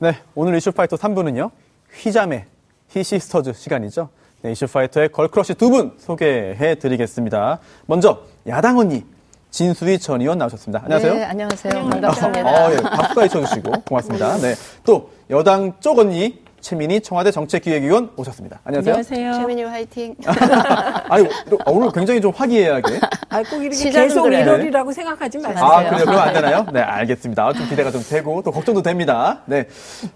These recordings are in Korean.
네, 오늘 이슈파이터 3부는요. 희자매, 희 sisters 시간이죠. 네, 이슈파이터의 girl crush 두 분 소개해 드리겠습니다. 먼저 야당 언니 진수희 전 의원 나오셨습니다. 안녕하세요. 네, 안녕하세요. 반갑습니다. 어, 예, 박수까지 쳐주시고 고맙습니다. 네, 또 여당 쪽 언니 최민희 청와대 정책기획위원 오셨습니다. 안녕하세요. 안녕하세요. 최민희 화이팅. 아니 오늘 굉장히 좀 화기애애하게. 아, 꼭 이렇게 계속 그래요. 1월이라고 생각하지 마세요. 아, 그래요? 그러면 안 되나요? 네, 알겠습니다. 좀 기대가 좀 되고, 또 걱정도 됩니다. 네.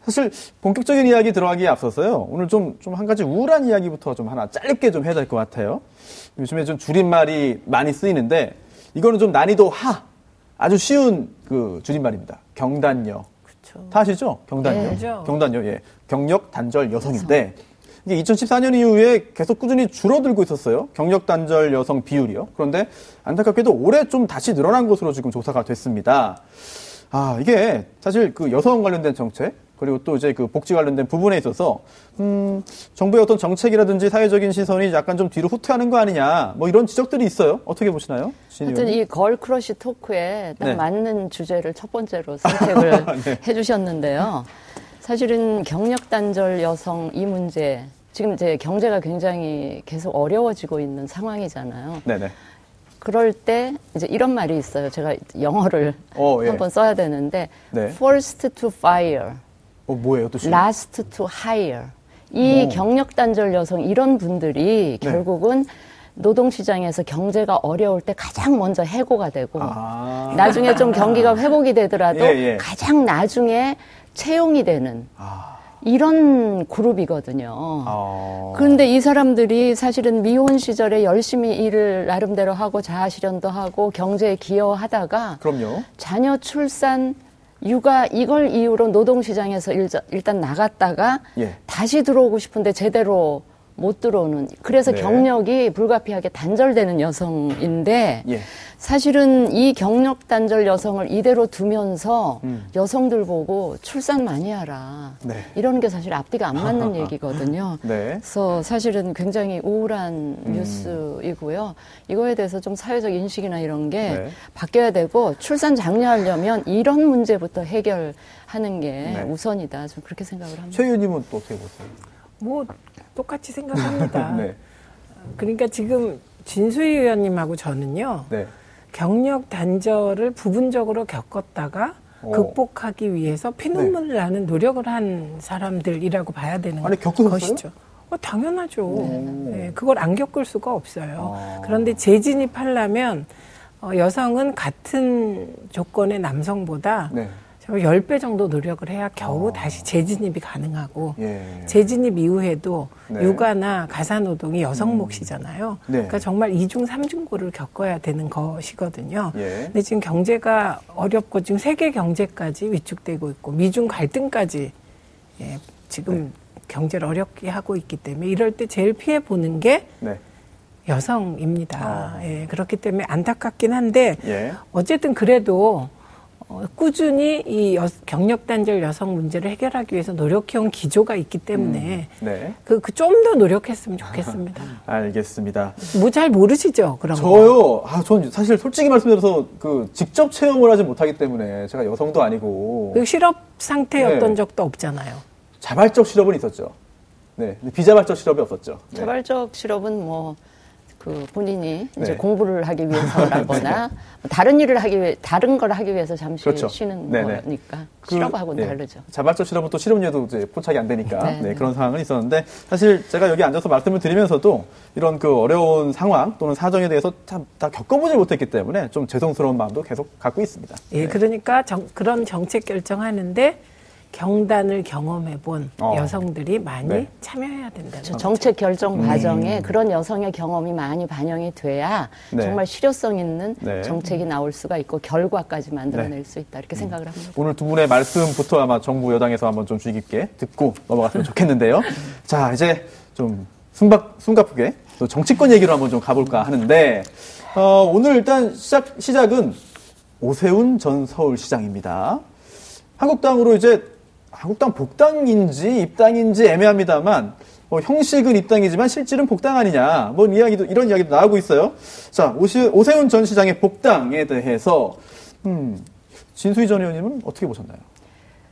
사실, 본격적인 이야기 들어가기에 앞서서요. 오늘 좀, 좀 한 가지 우울한 이야기부터 좀 하나 짧게 좀 해야 될 것 같아요. 요즘에 좀 줄임말이 많이 쓰이는데, 이거는 좀 난이도 하. 아주 쉬운 그 줄임말입니다. 경단녀. 그렇죠. 다 아시죠? 경단녀. 네. 경단녀, 예. 경력 단절 여성인데, 이게 2014년 이후에 계속 꾸준히 줄어들고 있었어요. 경력 단절 여성 비율이요. 그런데 안타깝게도 올해 좀 다시 늘어난 것으로 지금 조사가 됐습니다. 아, 이게 사실 그 여성 관련된 정책, 그리고 또 이제 그 복지 관련된 부분에 있어서, 음, 정부의 어떤 정책이라든지 사회적인 시선이 약간 좀 뒤로 후퇴하는 거 아니냐, 뭐 이런 지적들이 있어요. 어떻게 보시나요? 신 하여튼? 이 girl crush talk에 딱 네. 맞는 주제를 첫 번째로 선택을 네. 해주셨는데요. 사실은 경력 단절 여성 이 문제 지금 이제 경제가 굉장히 계속 어려워지고 있는 상황이잖아요. 네네. 그럴 때 이제 이런 말이 있어요. 제가 영어를 어, 예. 한번 써야 되는데 네. first to fire, 어, 뭐예요, 또? last to hire. 이 오. 경력 단절 여성 이런 분들이 네. 결국은 노동시장에서 경제가 어려울 때 가장 먼저 해고가 되고 아. 나중에 좀 경기가 회복이 되더라도 예, 예. 가장 나중에 채용이 되는 아. 이런 그룹이거든요. 아. 그런데 이 사람들이 사실은 미혼 시절에 열심히 일을 나름대로 하고 자아실현도 하고 경제에 기여하다가 그럼요. 자녀 출산, 육아 이걸 이유로 노동시장에서 일자- 일단 나갔다가 예. 다시 들어오고 싶은데 제대로 못 들어오는 그래서 네. 경력이 불가피하게 단절되는 여성인데 예. 사실은 이 경력 단절 여성을 이대로 두면서 음. 여성들 보고 출산 많이 하라 네. 이러는 게 사실 앞뒤가 안 맞는 얘기거든요. 네. 그래서 사실은 굉장히 우울한 음. 뉴스이고요. 이거에 대해서 좀 사회적 인식이나 이런 게 네. 바뀌어야 되고 출산 장려하려면 이런 문제부터 해결하는 게 네. 우선이다. 좀 그렇게 생각을 합니다. 최 의원님은 또 어떻게 보세요? 뭐 똑같이 생각합니다. 네. 그러니까 지금 진수희 의원님하고 저는요. 네. 경력 단절을 부분적으로 겪었다가 오. 극복하기 위해서 피눈물을 나는 노력을 한 사람들이라고 봐야 되는 아니? 것이죠. 어, 당연하죠. 오. 네, 그걸 안 겪을 수가 없어요. 아. 그런데 재진입하려면 어, 여성은 같은 조건의 남성보다 네. 10배 정도 노력을 해야 겨우 아. 다시 재진입이 가능하고 예. 재진입 이후에도 네. 육아나 가사노동이 여성 몫이잖아요. 네. 그러니까 정말 이중 삼중고를 겪어야 되는 것이거든요. 예. 근데 지금 경제가 어렵고 지금 세계 경제까지 위축되고 있고 미중 갈등까지 예, 지금 네. 경제를 어렵게 하고 있기 때문에 이럴 때 제일 피해 보는 게 네. 여성입니다. 아. 예, 그렇기 때문에 안타깝긴 한데 예. 어쨌든 그래도 어, 꾸준히 이 여- 경력 단절 여성 문제를 해결하기 위해서 노력해온 기조가 있기 때문에 네. 그좀 더 노력했으면 좋겠습니다. 알겠습니다. 뭐 잘 모르시죠 그런 거? 저요, 아, 전 사실 솔직히 말씀드려서 그 직접 체험을 하지 못하기 때문에 제가 여성도 아니고 그 실업 상태였던 네. 적도 없잖아요. 자발적 실업은 있었죠. 네. 비자발적 실업이 없었죠. 네. 자발적 실업은 뭐, 그 본인이 이제 네. 공부를 하기 위해서라거나 뭐 다른 일을 하기 위해, 다른 걸 하기 위해서 잠시 그렇죠. 쉬는 네네. 거니까. 그, 실업하고는 예, 다르죠. 자발적 실업은 또 실업료도 이제 포착이 안 되니까 네, 네, 네. 그런 상황은 있었는데 사실 제가 여기 앉아서 말씀을 드리면서도 이런 그 어려운 상황 또는 사정에 대해서 참 다 겪어보지 못했기 때문에 좀 죄송스러운 마음도 계속 갖고 있습니다. 예, 그러니까 정- 그런 정책 결정하는데 경단을 경험해 본 어. 여성들이 많이 네. 참여해야 된다는 저 거죠. 정책 결정 과정에 그런 여성의 경험이 많이 반영이 돼야 네. 정말 실효성 있는 네. 정책이 나올 수가 있고 결과까지 만들어낼 수 있다 이렇게 생각을 합니다. 오늘 두 분의 말씀부터 아마 정부 여당에서 한번 좀 주의 깊게 듣고 넘어갔으면 좋겠는데요. 자, 이제 좀 숨박, 숨가쁘게 또 정치권 얘기로 한번 좀 가볼까 하는데, 어, 오늘 일단 시작, 시작은 오세훈 전 서울시장입니다. 한국당으로 이제, 한국당 복당인지 입당인지 애매합니다만, 뭐 형식은 입당이지만 실질은 복당 아니냐, 뭐 이야기도, 이런 이야기도 나오고 있어요. 자, 오세훈 전 시장의 복당에 대해서, 음, 진수희 전 의원님은 어떻게 보셨나요?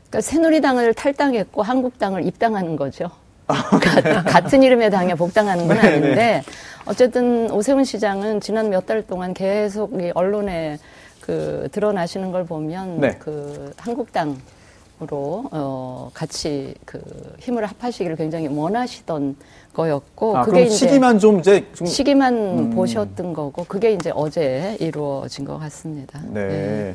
그러니까 새누리당을 탈당했고 한국당을 입당하는 거죠. 가- 같은 이름의 당에 복당하는 건 네, 아닌데 어쨌든 오세훈 시장은 지난 몇 달 동안 계속 이 언론에 그 드러나시는 걸 보면 네. 그 한국당 으로 어 같이 그 힘을 합하시기를 굉장히 원하시던 거였고 아, 그게 이제 시기만 좀 이제 좀 시기만 음. 보셨던 거고 그게 이제 어제 이루어진 것 같습니다. 네. 예.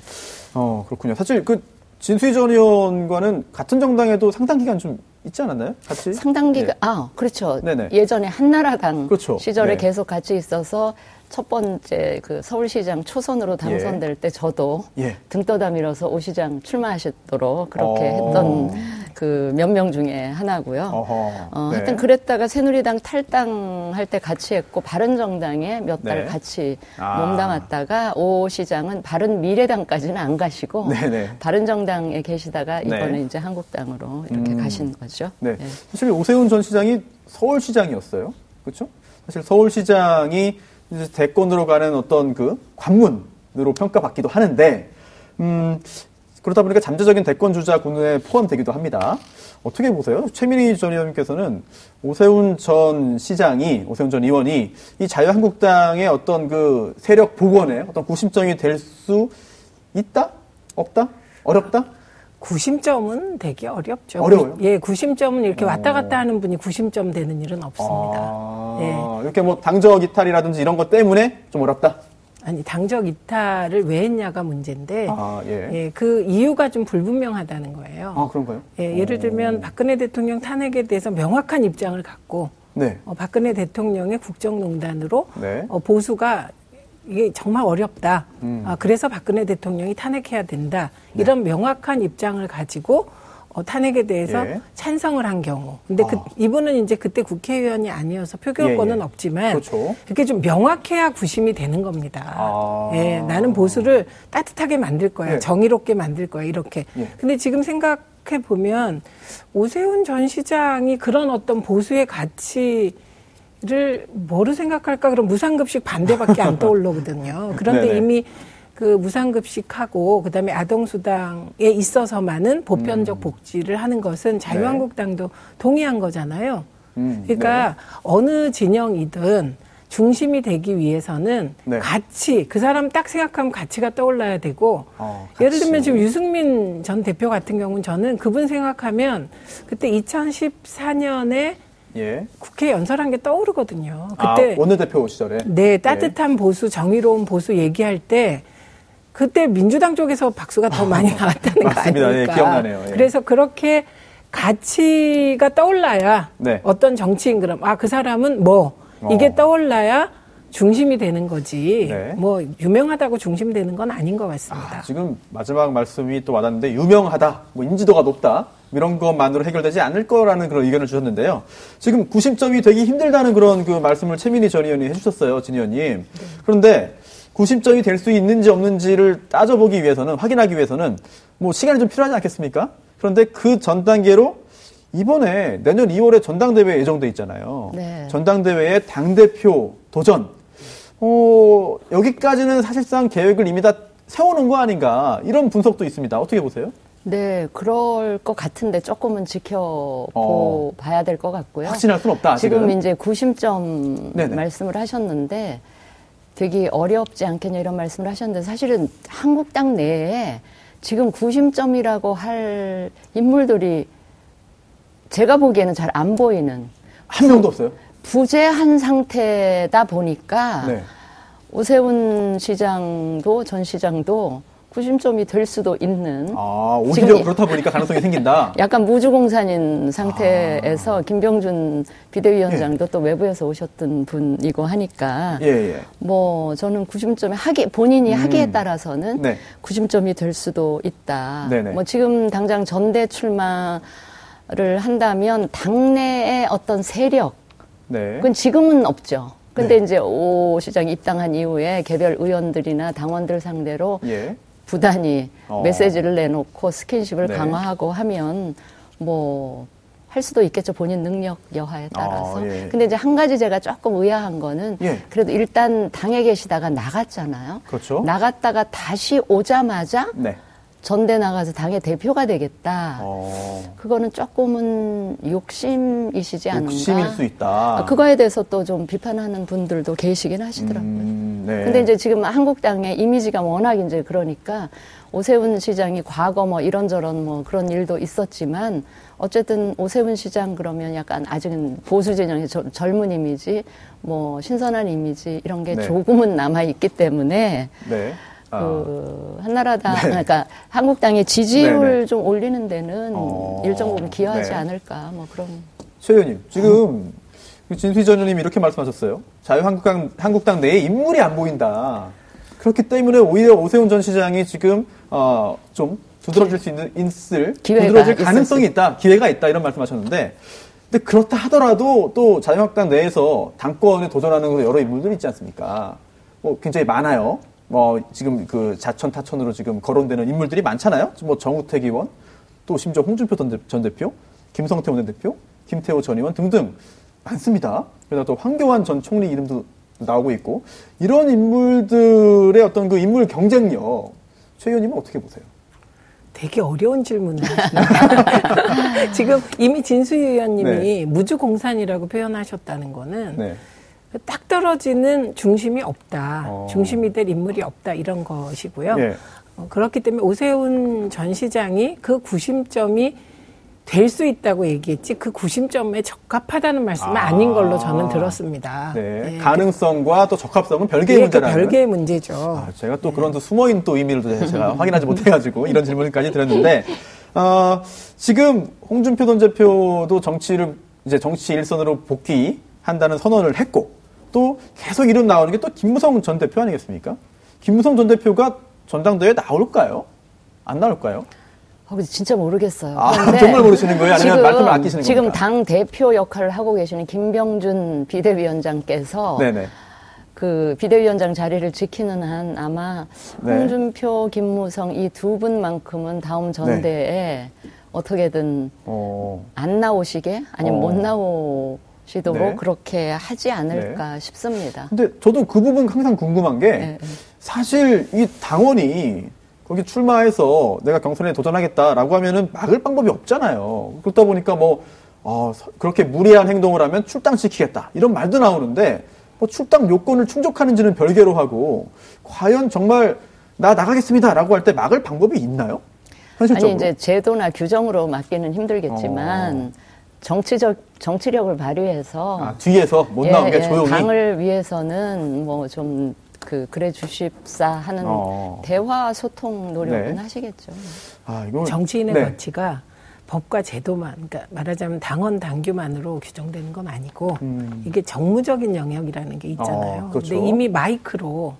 어, 그렇군요. 사실 그 진수희 전 의원과는 같은 정당에도 상당 기간 좀 있지 않았나요? 같이? 상당 기간 예. 아 그렇죠. 네네. 예전에 한나라당 그렇죠. 시절에 네. 계속 같이 있어서 첫 번째 그 서울시장 초선으로 당선될 때 저도 예. 등 떠다 밀어서 오 시장 출마하셨도록 그렇게 어. 했던 그 몇 명 중에 하나고요. 어허. 어, 네. 하여튼 그랬다가 새누리당 탈당할 때 같이 했고 바른정당에 몇달 네. 같이 아. 몸담았다가 오 시장은 바른미래당까지는 안 가시고 네네. 바른정당에 계시다가 이번에 네. 이제 한국당으로 이렇게 음. 가신 거죠. 네. 예. 사실 오세훈 전 시장이 서울시장이었어요. 그렇죠? 사실 서울시장이 대권으로 가는 어떤 그 관문으로 평가받기도 하는데, 음, 그러다 보니까 잠재적인 대권 주자 군에 포함되기도 합니다. 어떻게 보세요? 최민희 전 의원님께서는 오세훈 전 시장이, 오세훈 전 의원이 이 자유한국당의 어떤 그 세력 복원에 어떤 구심점이 될 수 있다? 없다? 어렵다? 구심점은 되게 어렵죠. 어려워요? 구- 예, 구심점은 이렇게 왔다 어. 갔다 하는 분이 구심점 되는 일은 없습니다. 아, 예. 이렇게 뭐 당적 이탈이라든지 이런 것 때문에 좀 어렵다. 아니 당적 이탈을 왜 했냐가 문제인데 아, 예. 예, 그 이유가 좀 불분명하다는 거예요. 아, 그런가요? 예, 예를 들면 박근혜 대통령 탄핵에 대해서 명확한 입장을 갖고 네. 어, 박근혜 대통령의 국정농단으로 네. 어, 보수가 이게 정말 어렵다. 음. 아, 그래서 박근혜 대통령이 탄핵해야 된다. 이런 명확한 입장을 가지고 어, 탄핵에 대해서 예. 찬성을 한 경우. 근데 그, 아. 이분은 이제 그때 국회의원이 아니어서 표결권은 예, 예. 없지만 그렇죠. 그게 좀 명확해야 구심이 되는 겁니다. 아. 예, 나는 보수를 따뜻하게 만들 거야. 예. 정의롭게 만들 거야. 이렇게. 예. 근데 지금 생각해 보면 오세훈 전 시장이 그런 어떤 보수의 가치 를 뭐로 생각할까? 그럼 무상급식 반대밖에 안 떠올르거든요. 그런데. 이미 그 무상급식하고 그다음에 아동수당에 있어서만은 음. 보편적 복지를 하는 것은 자유한국당도 동의한 거잖아요. 네. 음, 그러니까 어느 진영이든 중심이 되기 위해서는 네. 가치 그 사람 딱 생각하면 가치가 떠올라야 되고 어, 예를. 들면 지금 유승민 전 대표 같은 경우는 저는 그분 생각하면 그때 2014년에 예. 국회 연설한 게 떠오르거든요. 아, 그때 원내대표 시절에. 네 따뜻한 보수 정의로운 보수 얘기할 때 그때 민주당 쪽에서 박수가 더 많이 나왔다는 거 아, 맞습니다. 예, 아닙니까? 기억나네요. 예. 그래서 그렇게 가치가 떠올라야 네. 어떤 정치인 그럼 아 그 사람은 뭐 이게 어. 떠올라야 중심이 되는 거지 네. 뭐 유명하다고 중심 되는 건 아닌 것 같습니다. 아, 지금 마지막 말씀이 또 와닿는데 유명하다, 뭐 인지도가 높다 이런 것만으로 해결되지 않을 거라는 그런 의견을 주셨는데요. 지금 구심점이 되기 힘들다는 그런 그 말씀을 최민희 전 의원이 해주셨어요, 진 의원님. 그런데 구심점이 될 수 있는지 없는지를 따져보기 위해서는 확인하기 위해서는 뭐 시간이 좀 필요하지 않겠습니까? 그런데 그 전 단계로 이번에 내년 2월에 전당대회 예정돼 있잖아요. 네. 전당대회에 당 대표 도전. 어, 여기까지는 사실상 계획을 이미 다 세워놓은 거 아닌가 이런 분석도 있습니다. 어떻게 보세요? 네, 그럴 것 같은데 조금은 지켜봐야 어. 될것 같고요. 확신할 수는 없다. 아직은. 지금 이제 구심점 네네. 말씀을 하셨는데 되게 어렵지 않겠냐 이런 말씀을 하셨는데 사실은 한국당 내에 지금 구심점이라고 할 인물들이 제가 보기에는 잘 안 보이는 한 명도 없어요. 부재한 상태다 보니까 네. 오세훈 시장도 전 시장도 구심점이 될 수도 있는 아 오히려 그렇다 보니까 가능성이 생긴다. 약간 무주공산인 상태에서 아. 김병준 비대위원장도 또 외부에서 오셨던 분이고 하니까 예 예. 뭐 저는 구심점이 하기 본인이 음. 하기에 따라서는 네. 구심점이 될 수도 있다. 네네. 뭐 지금 당장 전대 출마를 한다면 당내의 어떤 세력 네. 그건 지금은 없죠. 근데 네. 이제 오 시장이 입당한 이후에 개별 의원들이나 당원들 상대로 예. 부단히 어. 메시지를 내놓고 스킨십을 네. 강화하고 하면 뭐 할 수도 있겠죠 본인 능력 여하에 따라서. 아, 예. 근데 이제 한 가지 제가 조금 의아한 거는 예. 그래도 일단 당에 계시다가 나갔잖아요. 그렇죠. 나갔다가 다시 오자마자 네. 전대 나가서 당의 대표가 되겠다. 어, 그거는 조금은 욕심이시지 않은가? 욕심일 수 있다. 아, 그거에 대해서 또 좀 비판하는 분들도 계시긴 하시더라고요. 음, 네. 근데 이제 지금 한국당의 이미지가 워낙 이제 그러니까 오세훈 시장이 과거 뭐 이런저런 뭐 그런 일도 있었지만 어쨌든 오세훈 시장 그러면 약간 아직은 보수 진영의 저- 젊은 이미지 뭐 신선한 이미지 이런 게 네. 조금은 남아 있기 때문에 네. 아, 그 한나라당 네. 그러니까 한국당의 지지율 네네. 좀 올리는 데는 어, 일정 부분 기여하지 네. 않을까 뭐 그런 최 의원님, 지금 진수희 전 의원님이 이렇게 말씀하셨어요. 자유한국당 한국당 내에 인물이 안 보인다. 그렇기 때문에 오히려 오세훈 전 시장이 지금 어, 좀 두드러질 수 있는 있을 기회가 두드러질 가능성이 수 있다, 기회가 있다 이런 말씀하셨는데, 근데 그렇다 하더라도 또 자유한국당 내에서 당권에 도전하는 여러 인물들이 있지 않습니까? 뭐 굉장히 많아요. 뭐 지금 그 자천 타천으로 지금 거론되는 인물들이 많잖아요. 뭐 정우택 의원, 또 심지어 홍준표 전 대- 대표, 김성태 원내대표, 김태호 전 의원 등등 많습니다. 그러다 또 황교안 전 총리 이름도 나오고 있고 이런 인물들의 어떤 그 인물 경쟁력 최 의원님은 어떻게 보세요? 되게 어려운 질문을. 지금 이미 진수희 의원님이 네. 무주공산이라고 표현하셨다는 거는 네. 딱 떨어지는 중심이 없다. 어. 중심이 될 인물이 없다. 이런 것이고요. 예. 어, 그렇기 때문에 오세훈 전 시장이 그 구심점이 될 수 있다고 얘기했지 그 구심점에 적합하다는 말씀은 아. 아. 닌 걸로 저는 들었습니다. 네. 예. 가능성과 또 적합성은 별개의 예, 그 문제라는. 별개의 문제죠. 아, 제가 또 그런 또 숨어있는 또 의미를 또 제가 확인하지 못해가지고 이런 질문까지 드렸는데, 어, 지금 홍준표 전 대표도 정치를 이제 정치 일선으로 복귀한다는 선언을 했고, 또 계속 이름 나오는 게 또 김무성 전 대표 아니겠습니까? 김무성 전 대표가 전당대회에 나올까요? 안 나올까요? 아, 근데 진짜 모르겠어요. 아, 정말 모르시는 거예요? 아니면 말씀을 아끼시는 지금 겁니까? 당 대표 역할을 하고 계시는 김병준 비대위원장께서 네네. 그 비대위원장 자리를 지키는 한 아마 네. 홍준표, 김무성 이 두 분만큼은 다음 전대에 어떻게든 어, 안 나오시게 아니면 어. 못 나오 시도록 네. 그렇게 하지 않을까 싶습니다. 근데 저도 그 부분 항상 궁금한 게, 네, 네. 사실 이 당원이 거기 출마해서 내가 경선에 도전하겠다라고 하면은 막을 방법이 없잖아요. 그렇다 보니까 뭐 어, 서- 그렇게 무리한 행동을 하면 출당시키겠다 이런 말도 나오는데 뭐 출당 요건을 충족하는지는 별개로 하고 과연 정말 나 나가겠습니다라고 할 때 막을 방법이 있나요? 현실적으로? 아니 이제 제도나 규정으로 막기는 힘들겠지만 정치적 정치력을 발휘해서 어. 아, 뒤에서 못 나오게 조용히 당을 위해서는 뭐 좀 그 그래 주십사 하는 어. 대화 소통 노력은 네. 하시겠죠. 아, 이거 정치인의 네. 가치가 법과 제도만, 그러니까 말하자면 당원 당규만으로 규정되는 건 아니고 음. 이게 정무적인 영역이라는 게 있잖아요. 어, 그렇죠. 근데 이미 마이크로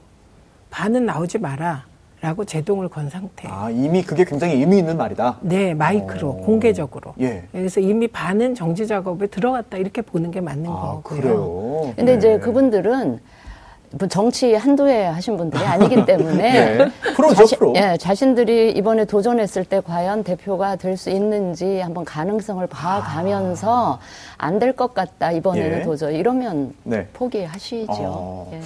반은 나오지 마라 라고 제동을 건 상태. 아, 이미 그게 굉장히 의미 있는 말이다. 네, 마이크로 어. 공개적으로. 예. 그래서 이미 반은 정치 작업에 들어갔다 이렇게 보는 게 맞는 아, 거고요. 그래요. 근데 네. 이제 그분들은 뭐 정치 한두 해 하신 분들이 아니기 때문에 네. 프로죠, 자신, 프로. 예, 자신들이 이번에 도전했을 때 과연 대표가 될 수 있는지 한번 가능성을 봐가면서 안될 것 같다 이번에는 예. 도저히 이러면 네. 포기하시죠. 어. 예.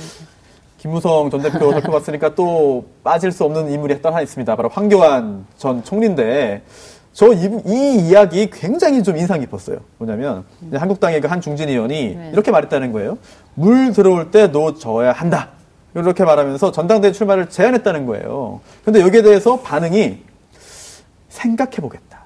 김무성 전 대표 살펴봤으니까 또 빠질 수 없는 인물이 또 하나 있습니다. 바로 황교안 전 총리인데 저이 이야기 굉장히 좀 인상 깊었어요. 뭐냐면 한국당의 그 한 중진 의원이 네. 이렇게 말했다는 거예요. 물 들어올 때너 져야 한다. 이렇게 말하면서 전당대회 출마를 제안했다는 거예요. 근데 여기에 대해서 반응이 생각해보겠다.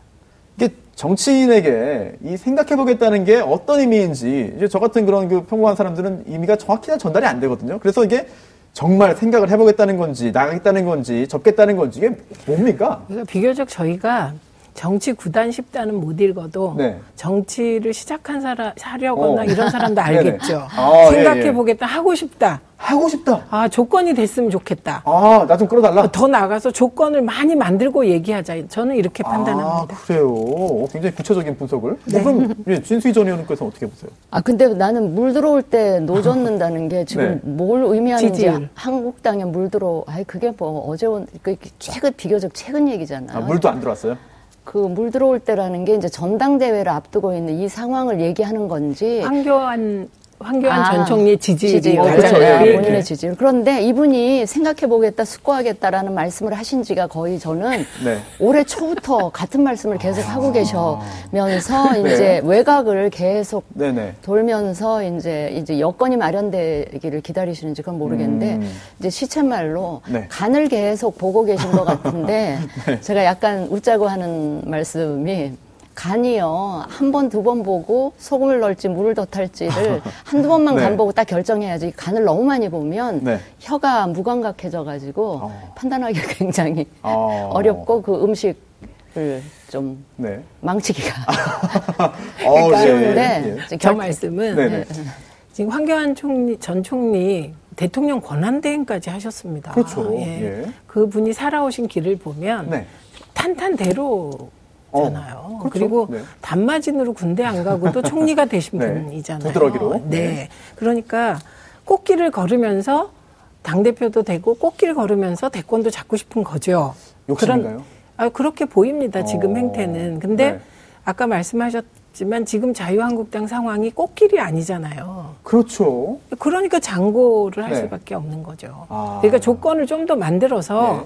정치인에게 이 생각해보겠다는 게 어떤 의미인지 이제 저 같은 그런 그 평범한 사람들은 의미가 정확히는 전달이 안 되거든요. 그래서 이게 정말 생각을 해보겠다는 건지 나가겠다는 건지 접겠다는 건지 이게 뭡니까? 비교적 저희가 정치 구단 10단은 못 읽어도 네. 정치를 시작한 사람 하려거나 어. 이런 사람도. 알겠죠. 아, 예, 생각해 보겠다 하고 싶다. 하고 싶다. 아 조건이 됐으면 좋겠다. 아, 나 좀 끌어달라. 더 나가서 조건을 많이 만들고 얘기하자. 저는 이렇게 판단합니다. 아, 그래요. 오, 굉장히 구체적인 분석을. 어, 그럼 예, 진수희 전 의원님께서 어떻게 보세요? 아 근데 나는 물 들어올 때 노젓는다는 게 지금 네. 뭘 의미하는지 지지율. 한국당에 물 들어. 아이 그게 뭐 어제 온 그 최근 비교적 최근 얘기잖아요. 아, 물도 안 들어왔어요? 그 물 들어올 때라는 게 이제 전당대회를 앞두고 있는 이 상황을 얘기하는 건지 황교안 황교안 아, 전 총리 지지율이 지지율. 어, 가장 그렇죠. 그렇죠. 예, 예. 본인의 지지율. 그런데 이분이 생각해보겠다, 숙고하겠다라는 말씀을 하신 지가 거의 저는 네. 올해 초부터 같은 말씀을 계속 하고 계셔면서 네. 이제 외곽을 계속 네네. 돌면서 이제 이제 여건이 마련되기를 기다리시는지 그건 모르겠는데 음. 이제 시쳇말로 네. 간을 계속 보고 계신 것 같은데 제가 약간 웃자고 하는 말씀이 간이요 한 번 두 번 보고 소금을 넣을지 물을 더 탈지를 한두 번만 네. 간 보고 딱 결정해야지 간을 너무 많이 보면 네. 혀가 무감각해져 가지고 어. 판단하기 굉장히 어. 어렵고 그 음식을 좀 네. 망치기가 어, 예, 쉬운데 예, 예. 저 결- 말씀은 네네. 지금 황교안 총리 전 총리 대통령 권한대행까지 하셨습니다. 그렇죠. 예. 예. 그 분이 살아오신 길을 보면 네. 탄탄대로 잖아요. 어, 그렇죠. 그리고 네. 단마진으로 군대 안 가고도 총리가 되신 네. 분이잖아요. 부드러기로. 네. 네. 그러니까 꽃길을 걸으면서 당대표도 되고 꽃길 걸으면서 대권도 잡고 싶은 거죠. 욕심인가요? 아, 그렇게 보입니다. 지금 어, 행태는. 근데 네. 아까 말씀하셨지만 지금 자유한국당 상황이 꽃길이 아니잖아요. 그렇죠. 그러니까 장고를 할 네. 수밖에 없는 거죠. 아. 그러니까 조건을 좀 더 만들어서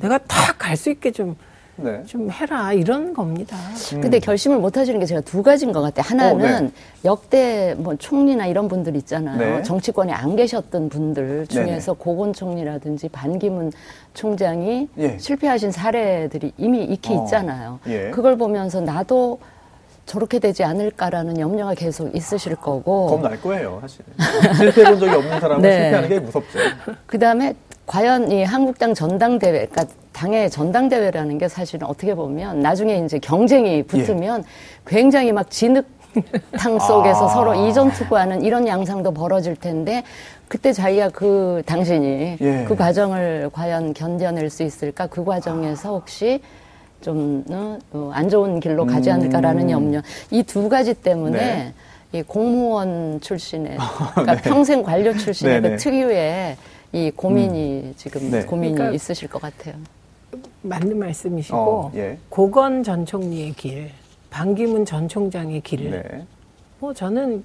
내가 탁갈수 있게 좀, 네. 좀 해라 이런 겁니다. 근데 결심을 못 하시는 게 제가 두 가지인 것 같아요. 하나는 어, 네. 역대 뭐 총리나 이런 분들 있잖아요. 네. 정치권에 안 계셨던 분들 중에서 고건 총리라든지 반기문 총장이 예. 실패하신 사례들이 이미 익히 어, 있잖아요. 예. 그걸 보면서 나도 저렇게 되지 않을까라는 염려가 계속 있으실 거고. 겁날 거예요, 사실. 실패해 본 적이 없는 사람은 네. 실패하는 게 무섭죠. 그 다음에 과연 이 한국당 전당대회, 그러니까 당의 전당대회라는 게 사실은 어떻게 보면 나중에 이제 경쟁이 붙으면 굉장히 막 진흙 탕 속에서 아. 서로 이전 투구하는 이런 양상도 벌어질 텐데 그때 자기가 그 당신이 예. 그 과정을 과연 견뎌낼 수 있을까? 그 과정에서 혹시 좀안 좋은 길로 가지 음. 않을까라는 염려. 이 두 가지 때문에 네. 이 공무원 출신의 그러니까 평생 관료 출신의. 그 특유의 이 고민이 지금 네. 고민이 그러니까 있으실 것 같아요. 맞는 말씀이시고 어, 예. 고건 전 총리의 길, 반기문 전 총장의 길, 네. 뭐 저는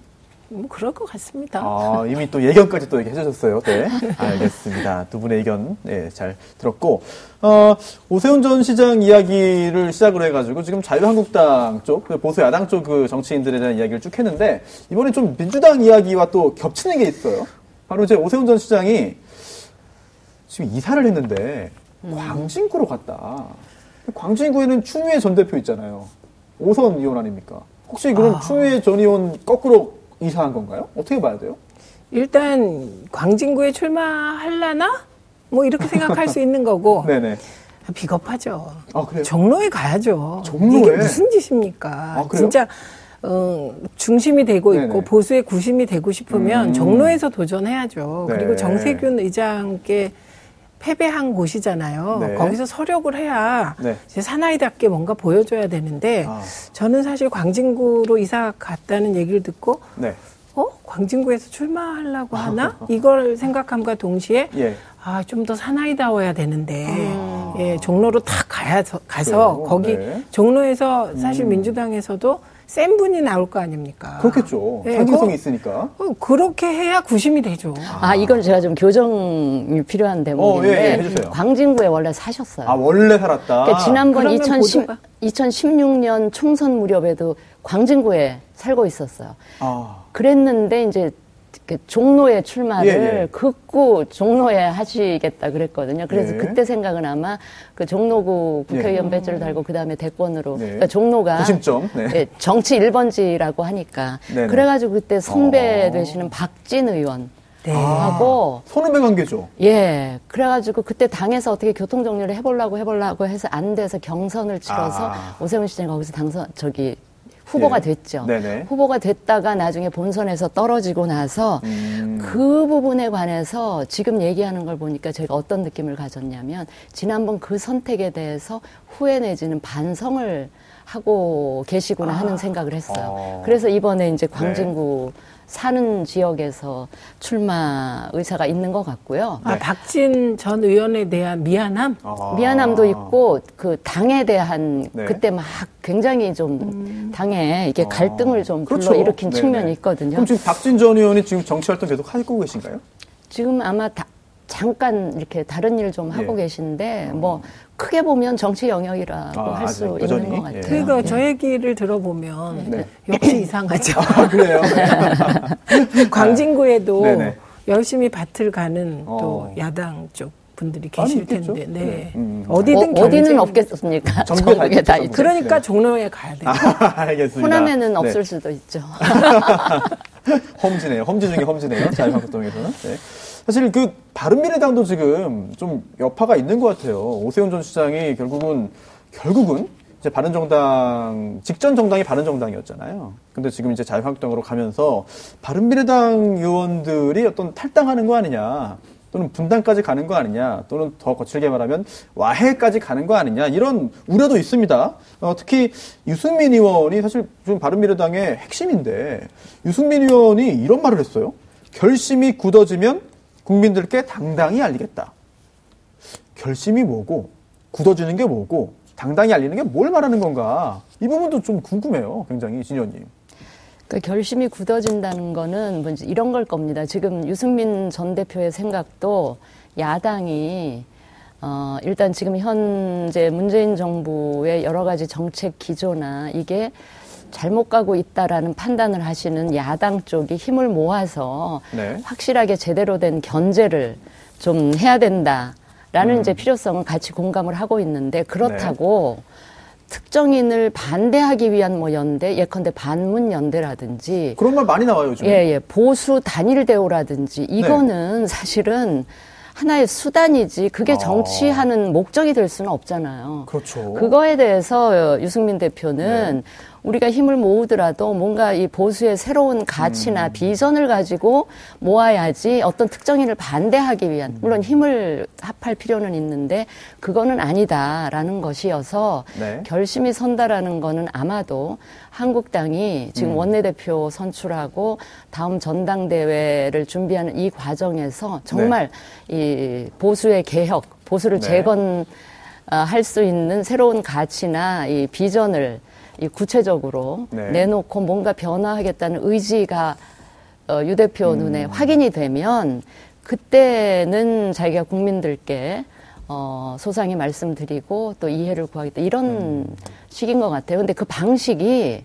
뭐 그럴 것 같습니다. 아, 이미 또 예견까지 또 얘기해 주셨어요. 네. 알겠습니다. 두 분의 의견, 네, 잘 들었고, 어, 오세훈 전 시장 이야기를 시작으로 해가지고 지금 자유한국당 쪽, 그 보수 야당 쪽 그 정치인들에 대한 이야기를 쭉 했는데, 이번에 좀 민주당 이야기와 또 겹치는 게 있어요. 바로 이제 오세훈 전 시장이 지금 이사를 했는데, 광진구로 갔다. 광진구에는 추미애 전 대표 있잖아요. 오선 의원 아닙니까? 혹시 그럼 추미애 전 의원 거꾸로 이사한 건가요? 어떻게 봐야 돼요? 일단 광진구에 출마할라나? 뭐 이렇게 생각할 수 있는 거고 네네. 비겁하죠. 아, 그래요? 종로에 가야죠. 종로에? 이게 무슨 짓입니까? 아, 그래요? 진짜 어, 중심이 되고 있고 네네. 보수의 구심이 되고 싶으면 음. 종로에서 도전해야죠. 네. 그리고 정세균 의장께 패배한 곳이잖아요. 네. 거기서 서력을 해야 네. 이제 사나이답게 뭔가 보여줘야 되는데 아. 저는 사실 광진구로 이사 갔다는 얘기를 듣고 네. 어 광진구에서 출마하려고 하나 이걸 생각함과 동시에 예. 아, 좀 더 사나이다워야 되는데, 예, 종로로 탁 가야, 가서, 아. 그래요? 거기, 네. 종로에서 사실 민주당에서도 센 분이 나올 거 아닙니까? 그렇겠죠. 예, 상징성이 거- 있으니까. 어, 그렇게 해야 구심이 되죠. 아, 이건 제가 좀 교정이 필요한 대목인데 어, 예, 예. 광진구에 원래 사셨어요. 아, 원래 살았다. 그러니까 지난번 그러면 2010, 보도가- 2016년 총선 무렵에도 광진구에 살고 있었어요. 아, 그랬는데 이제 그 종로에 출마를 예, 예. 극구 종로에 하시겠다 그랬거든요. 그래서 예. 그때 생각은 아마 그 종로구 국회의원 예. 배지를 달고 그 다음에 대권으로 네. 그러니까 종로가. 네. 예, 정치 1번지라고 하니까 네네. 그래가지고 그때 선배 어. 되시는 박진 의원 네. 하고 선후배 관계죠. 예, 그래가지고 그때 당에서 어떻게 교통 정리를 해보려고 해보려고 해서 안 돼서 경선을 치러서 아. 오세훈 시장이 거기서 당선 저기 후보가 예. 됐죠. 네네. 후보가 됐다가 나중에 본선에서 떨어지고 나서 음. 그 부분에 관해서 지금 얘기하는 걸 보니까 제가 어떤 느낌을 가졌냐면 지난번 그 선택에 대해서 후회 내지는 반성을 하고 계시구나 하는 생각을 했어요. 아. 그래서 이번에 이제 광진구 사는 지역에서 출마 의사가 있는 것 같고요. 아, 네. 박진 전 의원에 대한 미안함? 아. 미안함도 있고 그 당에 대한 네. 그때 막 굉장히 좀 당에 이게 갈등을 좀 그렇죠. 불러일으킨 네네. 측면이 있거든요. 그럼 지금 박진 전 의원이 지금 정치 활동 계속 하고 계신가요? 지금 아마 다- 잠깐 이렇게 다른 일 좀 하고 예. 계신데 뭐 크게 보면 정치 영역이라고 아, 할수 아직 있는 여전히? 것 예. 같아요. 그러니까 예. 저 얘기를 들어보면 네. 역시 이상하죠. 아, 그래요? 광진구에도 네네. 열심히 밭을 가는 어. 또 야당 쪽 분들이 계실. 텐데, 네. 네. 음. 어디든 어, 어디는 없겠습니까? 전국에 다 전국에 다 있겠죠, 있죠. 그러니까 네. 종로에 가야 돼요. 아, 알겠습니다. 호남에는 네. 없을 수도 있죠. 험지네요. 험지 중에 험지네요. 자유한국당에서는. 네. 사실 그 바른미래당도 지금 좀 여파가 있는 것 같아요. 오세훈 전 시장이 결국은 결국은 이제 바른정당 직전 정당이 바른정당이었잖아요. 근데 지금 이제 자유한국당으로 가면서 바른미래당 의원들이 어떤 탈당하는 거 아니냐. 또는 분당까지 가는 거 아니냐, 또는 더 거칠게 말하면 와해까지 가는 거 아니냐 이런 우려도 있습니다. 어, 특히 유승민 의원이 사실 좀 바른미래당의 핵심인데 유승민 의원이 이런 말을 했어요. 결심이 굳어지면 국민들께 당당히 알리겠다. 결심이 뭐고 굳어지는 게 뭐고 당당히 알리는 게 뭘 말하는 건가? 이 부분도 좀 궁금해요. 굉장히 진 의원님. 그 결심이 굳어진다는 거는 뭔지 이런 걸 겁니다. 지금 유승민 전 대표의 생각도 야당이 어, 일단 지금 현재 문재인 정부의 여러 가지 정책 기조나 이게 잘못 가고 있다라는 판단을 하시는 야당 쪽이 힘을 모아서 네. 확실하게 제대로 된 견제를 좀 해야 된다라는 이제 필요성을 같이 공감을 하고 있는데 그렇다고 특정인을 반대하기 위한 뭐 연대, 예컨대 반문 연대라든지 그런 말 많이 나와요, 요즘. 예, 예. 보수 단일 대우라든지 이거는 사실은 하나의 수단이지 그게 아. 정치하는 목적이 될 수는 없잖아요. 그렇죠. 그거에 대해서 유승민 대표는 우리가 힘을 모으더라도 뭔가 이 보수의 새로운 가치나 비전을 가지고 모아야지 어떤 특정인을 반대하기 위한 물론 힘을 합할 필요는 있는데 그거는 아니다라는 것이어서 네. 결심이 선다라는 거는 아마도 한국당이 지금 원내대표 선출하고 다음 전당대회를 준비하는 이 과정에서 정말 이 보수의 개혁, 보수를 네. 재건 할 수 있는 새로운 가치나 이 비전을 이 구체적으로 네. 내놓고 뭔가 변화하겠다는 의지가 어, 유 대표 음. 눈에 확인이 되면 그때는 자기가 국민들께 어, 소상히 말씀드리고 또 이해를 구하겠다 이런 음. 식인 것 같아요. 근데 그 방식이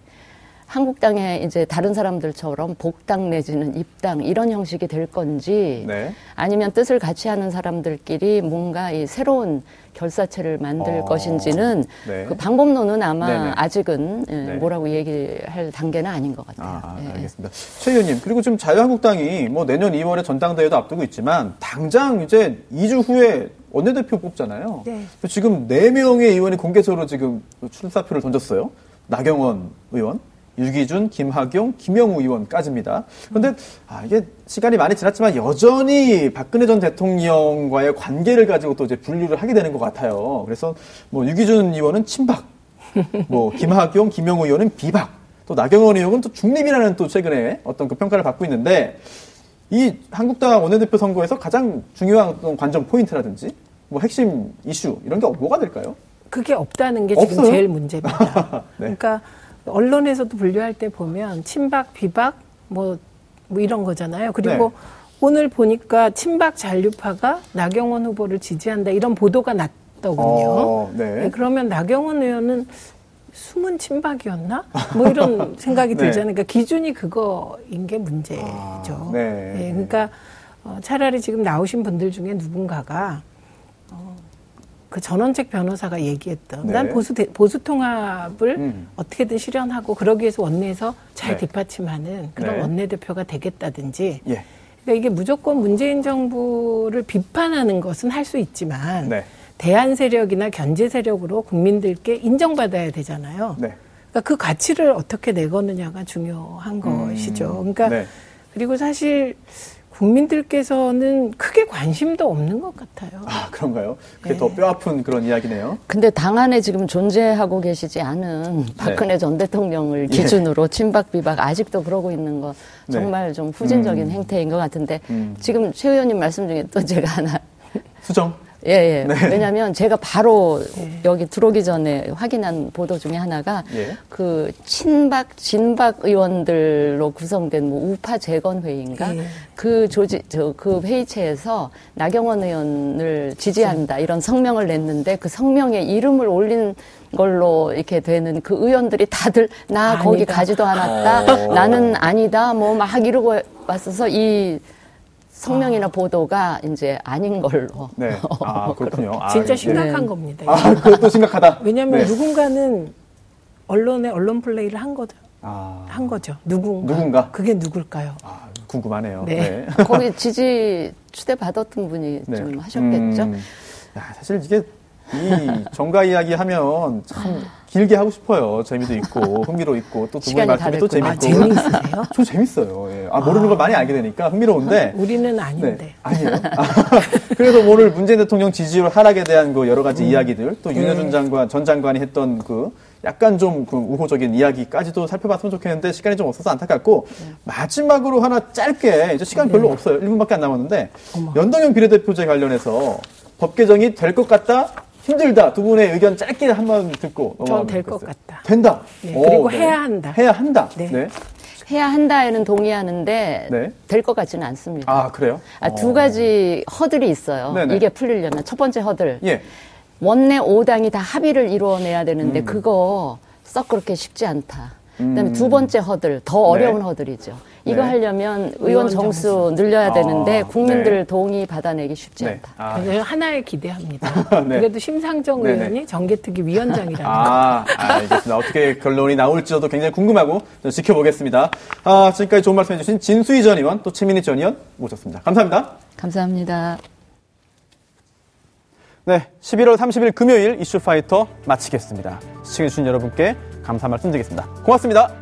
한국당의 이제 다른 사람들처럼 복당 내지는 입당 이런 형식이 될 건지 네. 아니면 뜻을 같이 하는 사람들끼리 뭔가 이 새로운 결사체를 만들 어, 것인지는 네. 그 방법론은 아마 네네. 아직은 예, 네. 뭐라고 얘기할 단계는 아닌 것 같아요. 아, 예. 알겠습니다. 최 의원님, 그리고 지금 자유한국당이 뭐 내년 2월에 전당대회도 앞두고 있지만 당장 이제 2주 후에 원내대표 뽑잖아요. 네. 지금 4명의 의원이 공개적으로 지금 출사표를 던졌어요. 나경원 의원, 유기준, 김학용, 김영우 의원까지입니다. 그런데 아, 이게 시간이 많이 지났지만 여전히 박근혜 전 대통령과의 관계를 가지고 또 이제 분류를 하게 되는 것 같아요. 그래서 뭐 유기준 의원은 친박, 뭐 김학용, 김영우 의원은 비박, 또 나경원 의원은 또 중립이라는 또 최근에 어떤 그 평가를 받고 있는데 이 한국당 원내대표 선거에서 가장 중요한 관전 포인트라든지 뭐 핵심 이슈 이런 게 뭐가 될까요? 그게 없다는 게 지금 없어요? 제일 문제입니다. 네. 그러니까 언론에서도 분류할 때 보면 친박, 비박 뭐, 뭐 이런 거잖아요. 그리고 네. 오늘 보니까 친박 잔류파가 나경원 후보를 지지한다 이런 보도가 났더군요. 어, 네. 네, 그러면 나경원 의원은 숨은 친박이었나? 뭐 이런 생각이 네. 들잖아요. 그러니까 기준이 그거인 게 문제죠. 아, 네. 그러니까 어, 차라리 지금 나오신 분들 중에 누군가가 어, 그 전원책 변호사가 얘기했던 네. 난 보수 대- 보수 통합을 음. 어떻게든 실현하고 그러기 위해서 원내에서 잘 네. 뒷받침하는 그런 네. 원내 대표가 되겠다든지 예. 그러니까 이게 무조건 문재인 정부를 비판하는 것은 할 수 있지만 네. 대안 세력이나 견제 세력으로 국민들께 인정받아야 되잖아요. 네. 그러니까 그 가치를 어떻게 내거느냐가 중요한 것이죠. 그러니까 네. 그리고 사실 국민들께서는 크게 관심도 없는 것 같아요. 아, 그런가요? 그게 네. 더 뼈 아픈 그런 이야기네요. 근데 당 안에 지금 존재하고 계시지 않은 박근혜 전 대통령을 예. 기준으로 친박 비박 아직도 그러고 있는 거 네. 정말 좀 후진적인 음. 행태인 것 같은데 음. 지금 최 의원님 말씀 중에 또 제가 하나 수정. 예, 예. 네. 왜냐면 제가 바로 예. 여기 들어오기 전에 확인한 보도 중에 하나가 예. 그 친박, 진박 의원들로 구성된 뭐 우파 재건 회의인가? 예. 그 조직, 저, 그 회의체에서 나경원 의원을 지지한다 이런 성명을 냈는데 그 성명에 이름을 올린 걸로 이렇게 되는 그 의원들이 다들 나 거기 아니다. 가지도 않았다. 어. 나는 아니다. 뭐 막 이러고 왔어서 이 성명이나 보도가 이제 아닌 걸로. 네. 아, 그렇군요. 아, 진짜 심각한 네. 겁니다. 아, 그것도 심각하다. 왜냐하면 네. 누군가는 언론의 언론 플레이를 한 거죠. 아, 한 거죠. 누군가. 누군가? 그게 누굴까요? 아, 궁금하네요. 네. 거기 지지 추대 받았던 분이 네. 좀 하셨겠죠. 음, 야, 사실 이게 이 정가 이야기 하면 참 길게 하고 싶어요. 재미도 있고 흥미로 있고 또 두 분의 시간이 다 말씀이 또 됐군요. 아, 재밌고. 재미있으세요? 저 재밌어요. 예. 아, 모르는 걸 많이 알게 되니까 흥미로운데. 우리는 네. 아닌데. 아니에요. 아, 그래서 오늘 문재인 대통령 지지율 하락에 대한 그 여러 음. 가지 이야기들, 또 윤여준 네. 장관, 전 장관이 했던 그 약간 좀 그 우호적인 이야기까지도 살펴봤으면 좋겠는데 시간이 좀 없어서 안타깝고 마지막으로 하나 짧게 이제 시간 별로 없어요. 1분밖에 안 남았는데 네. 어머. 연동형 비례대표제 관련해서 법 개정이 될 것 같다. 힘들다. 두 분의 의견 짧게 한 번 듣고 전 넘어가면 될것 좋겠어요. 같다. 된다. 네, 오, 그리고 해야 한다. 해야 한다. 네. 네. 해야 한다에는 동의하는데 네. 될것 같지는 않습니다. 아, 그래요? 아, 두 어. 가지 허들이 있어요. 네네. 이게 풀리려면 첫 번째 허들 예. 원내 5당이 다 합의를 이루어내야 되는데 음. 그거 썩 그렇게 쉽지 않다. 음. 그다음에 두 번째 허들 더 어려운 허들이죠. 이거 네. 하려면 의원 정수. 늘려야 아, 되는데 국민들 네. 동의 받아내기 쉽지 네. 않다. 아, 그래서 하나에 기대합니다. 네. 그래도 심상정. 의원이 정개특위 위원장이라는 거. 아, 알겠습니다. 어떻게 결론이 나올지도 굉장히 궁금하고 좀 지켜보겠습니다. 아, 지금까지 좋은 말씀 해주신 진수희 전 의원, 또 최민희 전 의원 모셨습니다. 감사합니다. 감사합니다. 네, 11월 30일 금요일 이슈파이터 마치겠습니다. 시청해주신 여러분께 감사 말씀드리겠습니다. 고맙습니다.